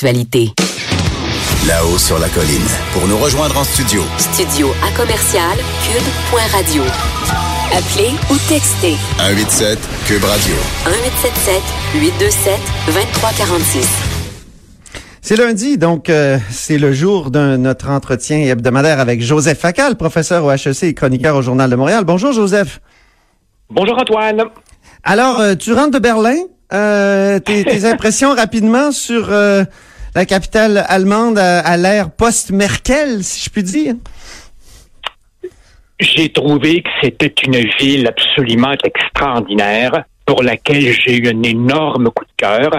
Actualité. Là-haut sur la colline. Pour nous rejoindre en studio. Studio à commercial cube.radio. Appelez ou textez 187 Cube Radio. 1877 827 2346. C'est lundi, donc euh, c'est le jour de notre entretien hebdomadaire avec Joseph Facal, professeur au HEC et chroniqueur au Journal de Montréal. Bonjour Joseph. Bonjour Antoine. Alors, euh, tu rentres de Berlin. Euh, tes, tes impressions rapidement sur euh, la capitale allemande à, l'ère post-Merkel, si je puis dire? J'ai trouvé que c'était une ville absolument extraordinaire pour laquelle j'ai eu un énorme coup de cœur.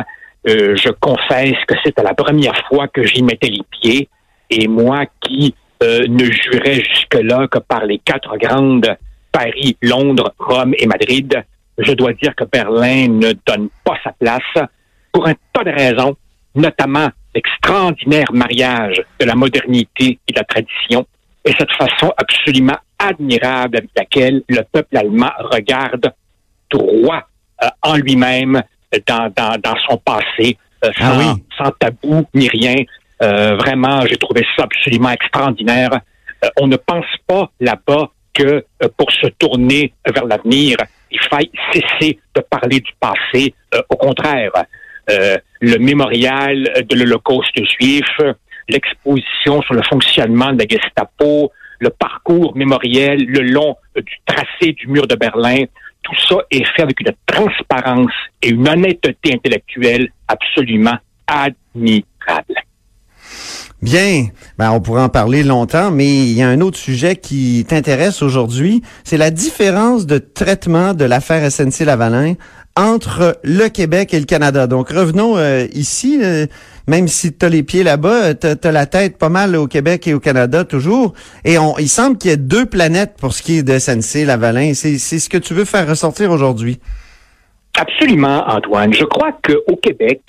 Euh, je confesse que c'était la première fois que j'y mettais les pieds et moi qui euh, ne jurais jusque-là que par les quatre grandes Paris, Londres, Rome et Madrid, je dois dire que Berlin ne donne pas sa place pour un tas de raisons, notamment l'extraordinaire mariage de la modernité et de la tradition et cette façon absolument admirable avec laquelle le peuple allemand regarde droit euh, en lui-même dans, dans, dans son passé, euh, Ah sans, oui. sans tabou ni rien. Euh, vraiment, j'ai trouvé ça absolument extraordinaire. On ne pense pas là-bas que pour se tourner vers l'avenir, il faille cesser de parler du passé. Au contraire, le mémorial de l'Holocauste juif, l'exposition sur le fonctionnement de la Gestapo, le parcours mémoriel le long euh, du tracé du mur de Berlin, tout ça est fait avec une transparence et une honnêteté intellectuelle absolument admirable. Bien, ben, on pourrait en parler longtemps, mais il y a un autre sujet qui t'intéresse aujourd'hui, c'est la différence de traitement de l'affaire SNC-Lavalin entre le Québec et le Canada. Donc revenons euh, ici, euh, même si tu as les pieds là-bas, tu as, la tête pas mal au Québec et au Canada toujours, et on, il semble qu'il y ait deux planètes pour ce qui est de SNC-Lavalin. C'est c'est ce que tu veux faire ressortir aujourd'hui. Absolument, Antoine. Je crois qu'au Québec,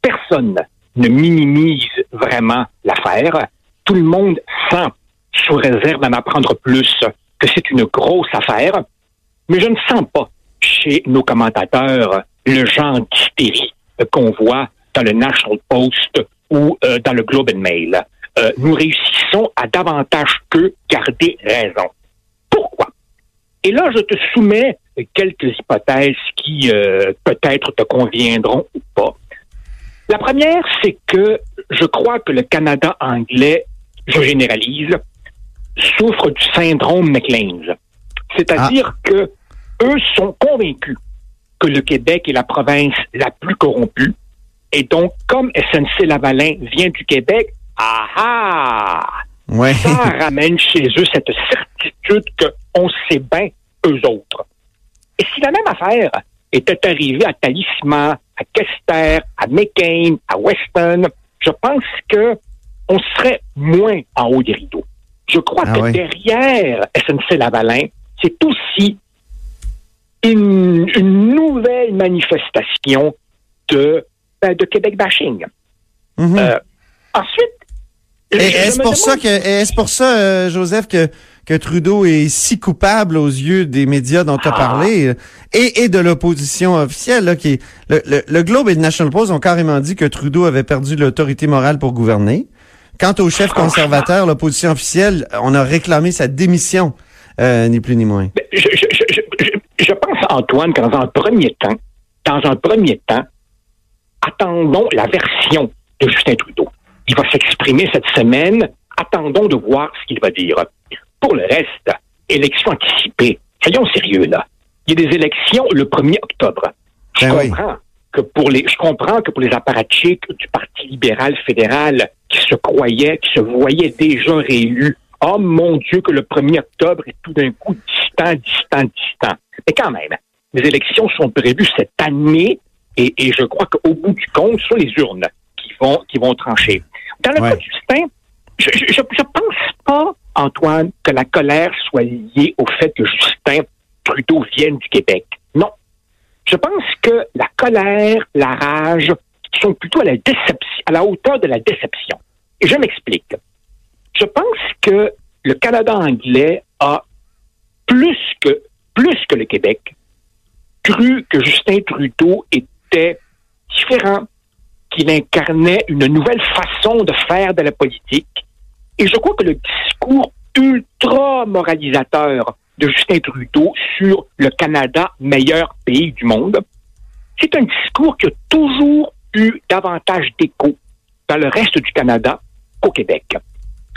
personne ne minimise vraiment l'affaire. Tout le monde sent, sous réserve d'en apprendre plus, que c'est une grosse affaire. Mais je ne sens pas chez nos commentateurs le genre d'hystérie qu'on voit dans le National Post ou euh, dans le Globe and Mail. Euh, nous réussissons à davantage que garder raison. Pourquoi? Et là, je te soumets quelques hypothèses qui euh, peut-être te conviendront ou pas. La première, c'est que je crois que le Canada anglais, je généralise, souffre du syndrome McLean's. C'est-à-dire que eux sont convaincus que le Québec est la province la plus corrompue. Et donc, comme SNC Lavalin vient du Québec, ah ah! Ouais. ça ramène chez eux cette certitude qu'on sait bien eux autres. Et si la même affaire était arrivée à Talisman, à Kester, à McCain, à Weston, je pense que on serait moins en haut des rideaux. Je crois Ah que ouais. derrière SNC Lavalin, c'est aussi une, une nouvelle manifestation de, ben, de Québec bashing. Mhm. Euh, ensuite, est-ce pour ça que est-ce pour ça, euh, Joseph, que que Trudeau est si coupable aux yeux des médias dont tu as Ah. parlé euh, et, et de l'opposition officielle, là, qui est, le, le, le Globe et le National Post ont carrément dit que Trudeau avait perdu l'autorité morale pour gouverner. Quant au chef conservateur, l'opposition officielle, on a réclamé sa démission, euh, ni plus ni moins. Ben, je, je, je, je, je- je pense, Antoine, que dans un premier temps, dans un premier temps, attendons la version de Justin Trudeau. Il va s'exprimer cette semaine. Attendons de voir ce qu'il va dire. Pour le reste, élection anticipée. Soyons sérieux, là. Il y a des élections le 1er octobre. Je Ben oui. comprends que pour les, je comprends que pour les apparatchiks du Parti libéral fédéral qui se croyaient, qui se voyaient déjà réélus, oh mon Dieu, que le 1er octobre est tout d'un coup distant, distant, distant. Mais quand même, les élections sont prévues cette année et, et je crois qu'au bout du compte, ce sont les urnes qui vont, qui vont trancher. Dans le Ouais. cas de Justin, je, je pense pas, Antoine, que la colère soit liée au fait que Justin Trudeau vienne du Québec. Non. Je pense que la colère, la rage sont plutôt à la déception, à la hauteur de la déception. Et je m'explique. Je pense que le Canada anglais a plus que le Québec cru que Justin Trudeau était différent, qu'il incarnait une nouvelle façon de faire de la politique. Et je crois que le discours ultra moralisateur de Justin Trudeau sur le Canada, meilleur pays du monde, c'est un discours qui a toujours eu davantage d'écho dans le reste du Canada qu'au Québec.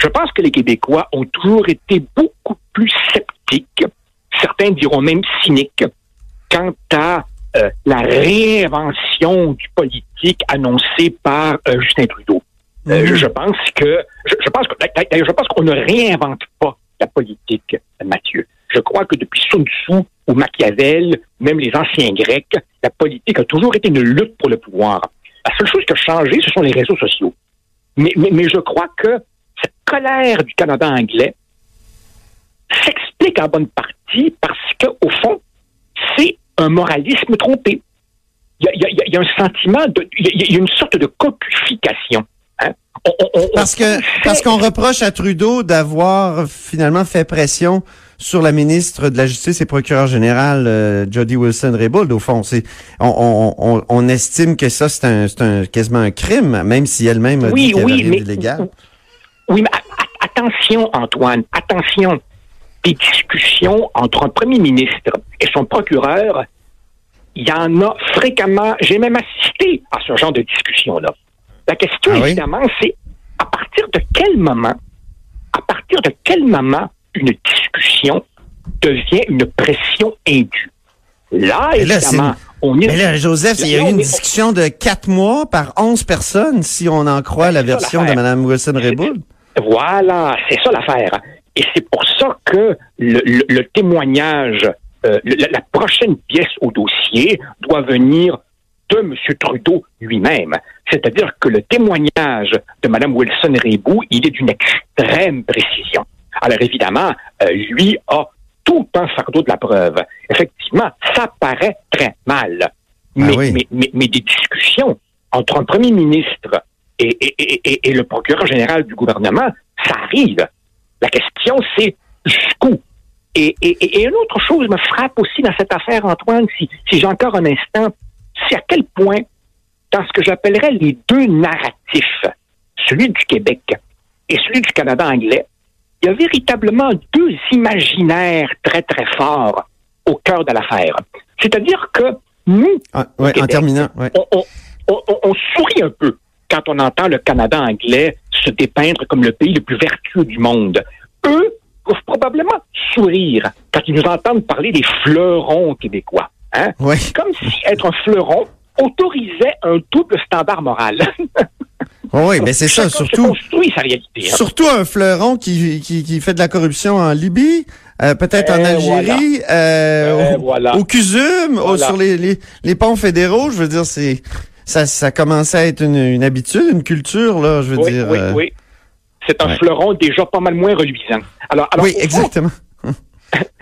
Je pense que les Québécois ont toujours été beaucoup plus sceptiques, certains diront même cyniques, quant à euh, la réinvention du politique annoncée par euh, Justin Trudeau. Euh, mhm. je pense que je, pense que je pense qu'on ne réinvente pas la politique, Mathieu. Je crois que depuis Sun Tzu ou Machiavel, même les anciens Grecs, la politique a toujours été une lutte pour le pouvoir. La seule chose qui a changé, ce sont les réseaux sociaux. Mais, mais, mais je crois que cette colère du Canada anglais s'explique en bonne partie parce que, au fond, c'est un moralisme trompé. Il y, a, un sentiment de, il y, a une sorte de copification. Hein. parce que parce qu'on reproche à Trudeau d'avoir finalement fait pression sur la ministre de la Justice et procureur général euh, Jody Wilson-Raybould. Au fond, c'est on, on, estime que ça c'est un, un, quasiment un crime, même si elle-même a oui, dit qu'elle oui, mais, illégal. Oui, mais attention, Antoine, attention. Des discussions entre un premier ministre et son procureur, il y en a fréquemment. J'ai même assisté à ce genre de discussion-là. La question, ah évidemment, c'est à partir de quel moment, à partir de quel moment une discussion devient une pression indue? Là, évidemment, on est... Mais là, Joseph, il y a eu une discussion de quatre mois par onze personnes, si on en croit la version de Mme Wilson-Raybould. Voilà, c'est ça l'affaire. Et c'est pour ça que le, témoignage, euh, la, prochaine pièce au dossier doit venir de M. Trudeau lui-même. C'est-à-dire que le témoignage de Mme Wilson-Raybould, il est d'une extrême précision. Alors évidemment, euh, lui a tout un fardeau de la preuve. Effectivement, ça paraît très mal. Ah mais, mais, mais, des discussions entre un premier ministre et, et, et, le procureur général du gouvernement, ça arrive. La question, c'est jusqu'où? Et, et, une autre chose me frappe aussi dans cette affaire, Antoine, si, si j'ai encore un instant, c'est à quel point, dans ce que j'appellerais les deux narratifs, celui du Québec et celui du Canada anglais, il y a véritablement deux imaginaires très, très forts au cœur de l'affaire. C'est-à-dire que nous, ah, en terminant, on, sourit un peu quand on entend le Canada anglais se dépeindre comme le pays le plus vertueux du monde. Eux peuvent probablement sourire quand ils nous entendent parler des fleurons québécois. Hein? Comme si être un fleuron autorisait un double standard moral. Oui, mais c'est ça, surtout. sa réalité. Hein. Surtout un fleuron qui, qui, qui, fait de la corruption en Libye, euh, peut-être en Algérie, euh, au, au CUSUM, sur les, les, les, ponts fédéraux. Je veux dire, c'est ça, ça commence à être une, une habitude, une culture, là, je veux dire. Oui, euh, oui. C'est un fleuron déjà pas mal moins reluisant. Alors, alors oui, exactement.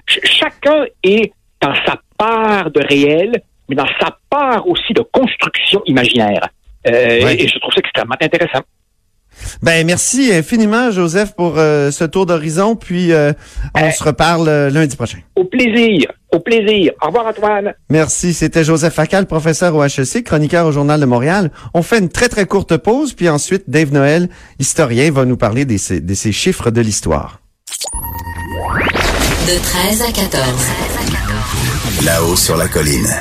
chacun est dans sa part de réel, mais dans sa part aussi de construction imaginaire. Euh, et je trouve ça extrêmement intéressant. Ben merci infiniment Joseph pour euh, ce tour d'horizon puis euh, on se reparle lundi prochain. Au plaisir, au plaisir. Au revoir Antoine. Merci, c'était Joseph Facal, professeur au HEC, chroniqueur au Journal de Montréal. On fait une très très courte pause puis ensuite Dave Noël, historien, va nous parler de ces chiffres de l'histoire. De 13 à 14. Là-haut sur la colline.